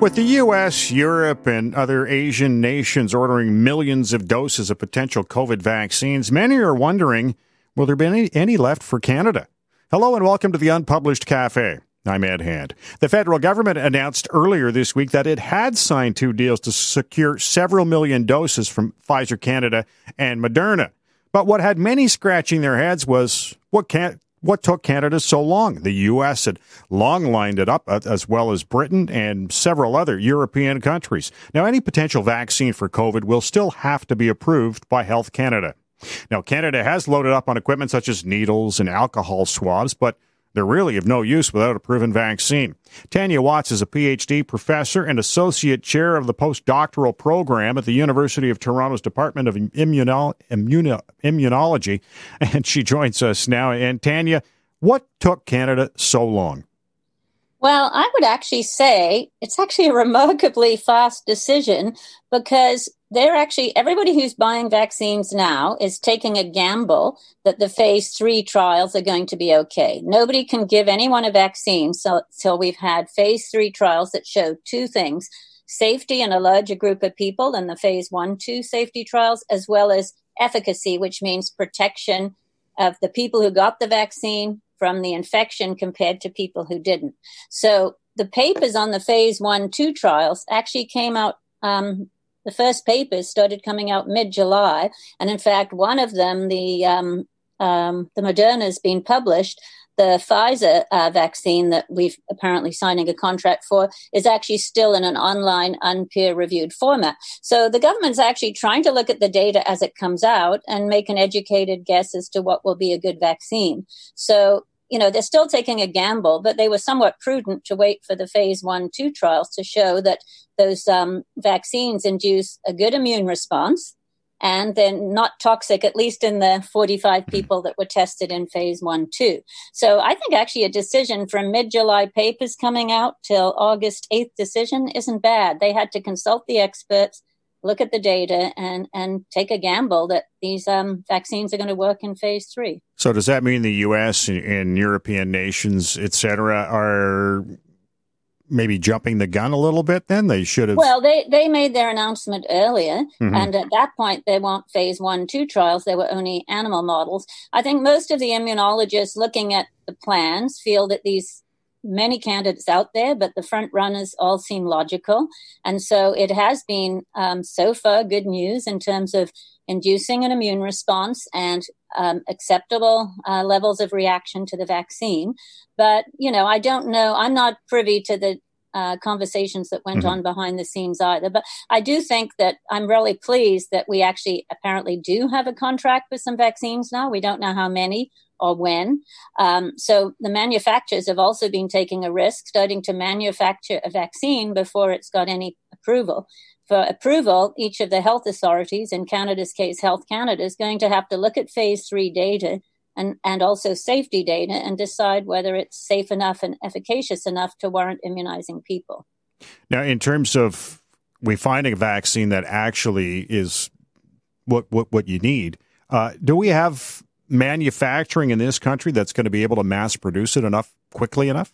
With the U.S., Europe, and other Asian nations ordering millions of doses of potential COVID vaccines, many are wondering will there be any, any left for Canada? Hello and welcome to the Unpublished Cafe. I'm Ed Hand. The federal government announced earlier this week that it had signed two deals to secure several million doses from Pfizer Canada and Moderna. But what had many scratching their heads was what can what took Canada so long? The U.S. had long lined it up, uh, as well as Britain and several other European countries. Now, any potential vaccine for COVID will still have to be approved by Health Canada. Now, Canada has loaded up on equipment such as needles and alcohol swabs, but they're really of no use without a proven vaccine. Tania Watts is a PhD professor and associate chair of the postdoctoral program at the University of Toronto's Department of Immuno- Immuno- Immunology, and she joins us now. And Tania, what took Canada so long? Well, I would actually say it's actually a remarkably fast decision because they're actually everybody who's buying vaccines now is taking a gamble that the phase three trials are going to be okay. Nobody can give anyone a vaccine so, until we've had phase three trials that show two things safety in a larger group of people in the phase one, two safety trials, as well as efficacy, which means protection of the people who got the vaccine from the infection compared to people who didn't. So the papers on the phase one, two trials actually came out um, the first papers started coming out mid July, and in fact, one of them, the um, um, the Moderna, has been published. The Pfizer uh, vaccine that we've apparently signing a contract for is actually still in an online, unpeer reviewed format. So the government's actually trying to look at the data as it comes out and make an educated guess as to what will be a good vaccine. So you know, they're still taking a gamble, but they were somewhat prudent to wait for the phase one, two trials to show that those um, vaccines induce a good immune response and they're not toxic, at least in the 45 mm-hmm. people that were tested in phase one, two. So I think actually a decision from mid July papers coming out till August 8th decision isn't bad. They had to consult the experts look at the data and and take a gamble that these um, vaccines are going to work in phase three. So does that mean the U.S. and European nations, et cetera, are maybe jumping the gun a little bit? Then they should have. Well, they they made their announcement earlier, mm-hmm. and at that point they weren't phase one, two trials. They were only animal models. I think most of the immunologists looking at the plans feel that these many candidates out there, but the front runners all seem logical. And so it has been um, so far good news in terms of inducing an immune response and um, acceptable uh, levels of reaction to the vaccine. But, you know, I don't know, I'm not privy to the uh, conversations that went mm-hmm. on behind the scenes either. But I do think that I'm really pleased that we actually apparently do have a contract with some vaccines now. We don't know how many or when. Um, so the manufacturers have also been taking a risk, starting to manufacture a vaccine before it's got any approval. For approval, each of the health authorities, in Canada's case, Health Canada, is going to have to look at phase three data and, and also safety data and decide whether it's safe enough and efficacious enough to warrant immunizing people. Now, in terms of we finding a vaccine that actually is what what, what you need, uh, do we have manufacturing in this country that's going to be able to mass produce it enough quickly enough?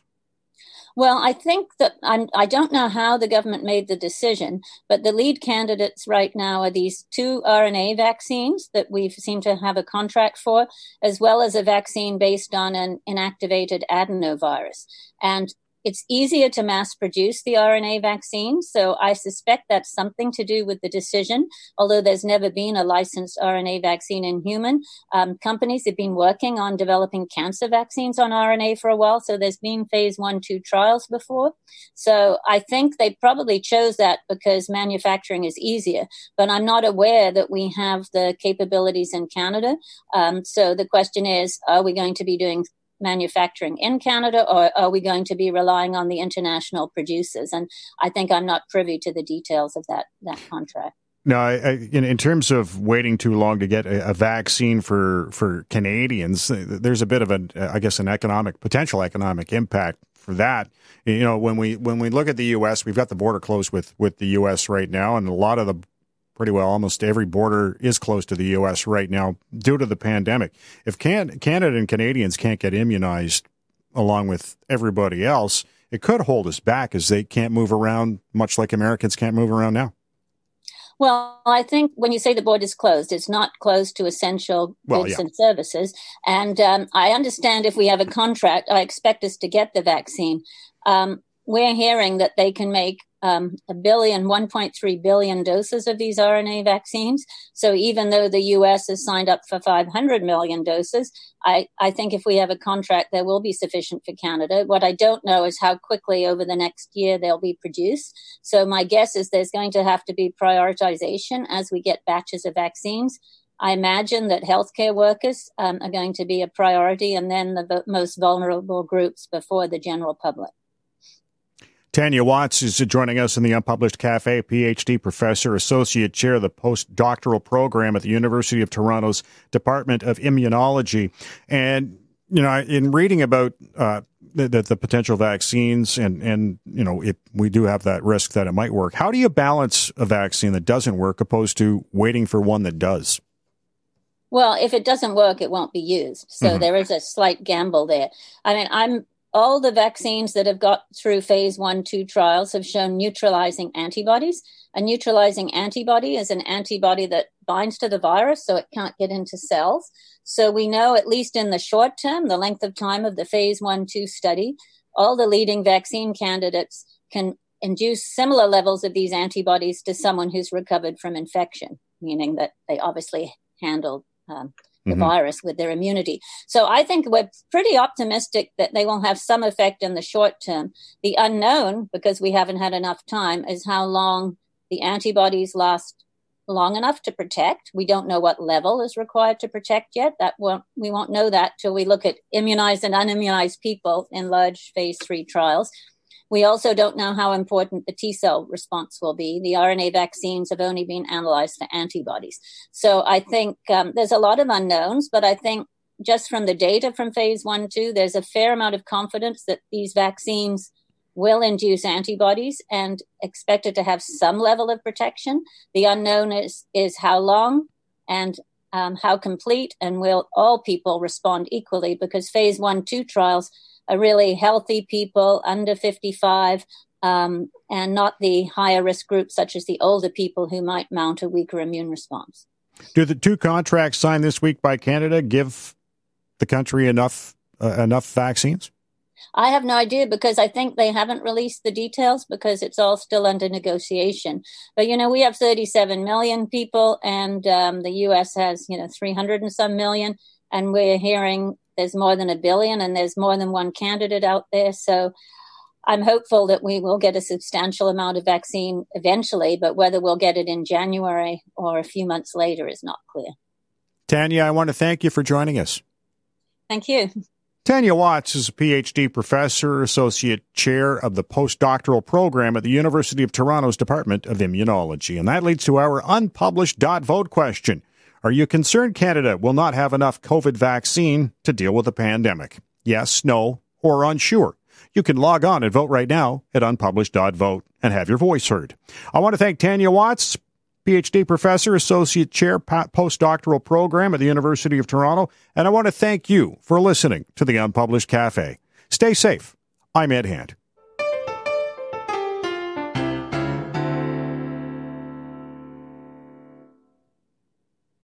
Well, I think that I'm, I don't know how the government made the decision, but the lead candidates right now are these two RNA vaccines that we seem to have a contract for, as well as a vaccine based on an inactivated adenovirus. And it's easier to mass produce the RNA vaccine, so I suspect that's something to do with the decision. Although there's never been a licensed RNA vaccine in human, um, companies have been working on developing cancer vaccines on RNA for a while. So there's been phase one, two trials before. So I think they probably chose that because manufacturing is easier. But I'm not aware that we have the capabilities in Canada. Um, so the question is, are we going to be doing manufacturing in Canada, or are we going to be relying on the international producers? And I think I'm not privy to the details of that that contract. No, I, I, in, in, terms of waiting too long to get a, a, vaccine for, for Canadians, there's a bit of a, I guess, an economic potential economic impact for that. You know, when we when we look at the U.S., we've got the border closed with with the U.S. right now, and a lot of the pretty well almost every border is closed to the U.S. right now due to the pandemic. If can, Canada and Canadians can't get immunized along with everybody else, it could hold us back as they can't move around, much like Americans can't move around now. Well, I think when you say the border is closed, it's not closed to essential well, goods yeah. and services. And um, I understand if we have a contract, I expect us to get the vaccine. Um, we're hearing that they can make um, a billion, 1.3 billion doses of these RNA vaccines. So even though the US has signed up for 500 million doses, I, I think if we have a contract, there will be sufficient for Canada. What I don't know is how quickly over the next year they'll be produced. So my guess is there's going to have to be prioritization as we get batches of vaccines. I imagine that healthcare workers um, are going to be a priority and then the most vulnerable groups before the general public. Tania Watts is joining us in the Unpublished Cafe, PhD professor, associate chair of the postdoctoral program at the University of Toronto's Department of Immunology. And, you know, in reading about uh, the, the, potential vaccines and, and, you know, if we do have that risk that it might work, how do you balance a vaccine that doesn't work opposed to waiting for one that does? Well, if it doesn't work, it won't be used. So mm-hmm. there is a slight gamble there. I mean, I'm all the vaccines that have got through phase one, two trials have shown neutralizing antibodies. A neutralizing antibody is an antibody that binds to the virus so it can't get into cells. So we know, at least in the short term, the length of time of the phase one, two study, all the leading vaccine candidates can induce similar levels of these antibodies to someone who's recovered from infection, meaning that they obviously handled um, the mm-hmm. virus with their immunity. So I think we're pretty optimistic that they will have some effect in the short term. The unknown, because we haven't had enough time, is how long the antibodies last long enough to protect. We don't know what level is required to protect yet. That won't, we won't know that till we look at immunized and unimmunized people in large phase three trials. We also don't know how important the T cell response will be. The RNA vaccines have only been analyzed for antibodies. So I think um, there's a lot of unknowns, but I think just from the data from phase one, two, there's a fair amount of confidence that these vaccines will induce antibodies and expected to have some level of protection. The unknown is, is how long and um, how complete, and will all people respond equally because phase one, two trials really healthy people under 55 um, and not the higher risk groups, such as the older people who might mount a weaker immune response. Do the two contracts signed this week by Canada give the country enough uh, enough vaccines? I have no idea because I think they haven't released the details because it's all still under negotiation. But you know, we have 37 million people, and um, the U.S. has you know 300 and some million, and we're hearing there's more than a billion and there's more than one candidate out there. So I'm hopeful that we will get a substantial amount of vaccine eventually, but whether we'll get it in January or a few months later is not clear. Tania, I want to thank you for joining us. Thank you. Tania Watts is a PhD professor, associate chair of the postdoctoral program at the University of Toronto's Department of Immunology. And that leads to our unpublished dot vote question. Are you concerned Canada will not have enough COVID vaccine to deal with the pandemic? Yes, no, or unsure. You can log on and vote right now at unpublished.vote and have your voice heard. I want to thank Tania Watts, PhD professor, associate chair, postdoctoral program at the University of Toronto, and I want to thank you for listening to the Unpublished Cafe. Stay safe. I'm Ed Hand.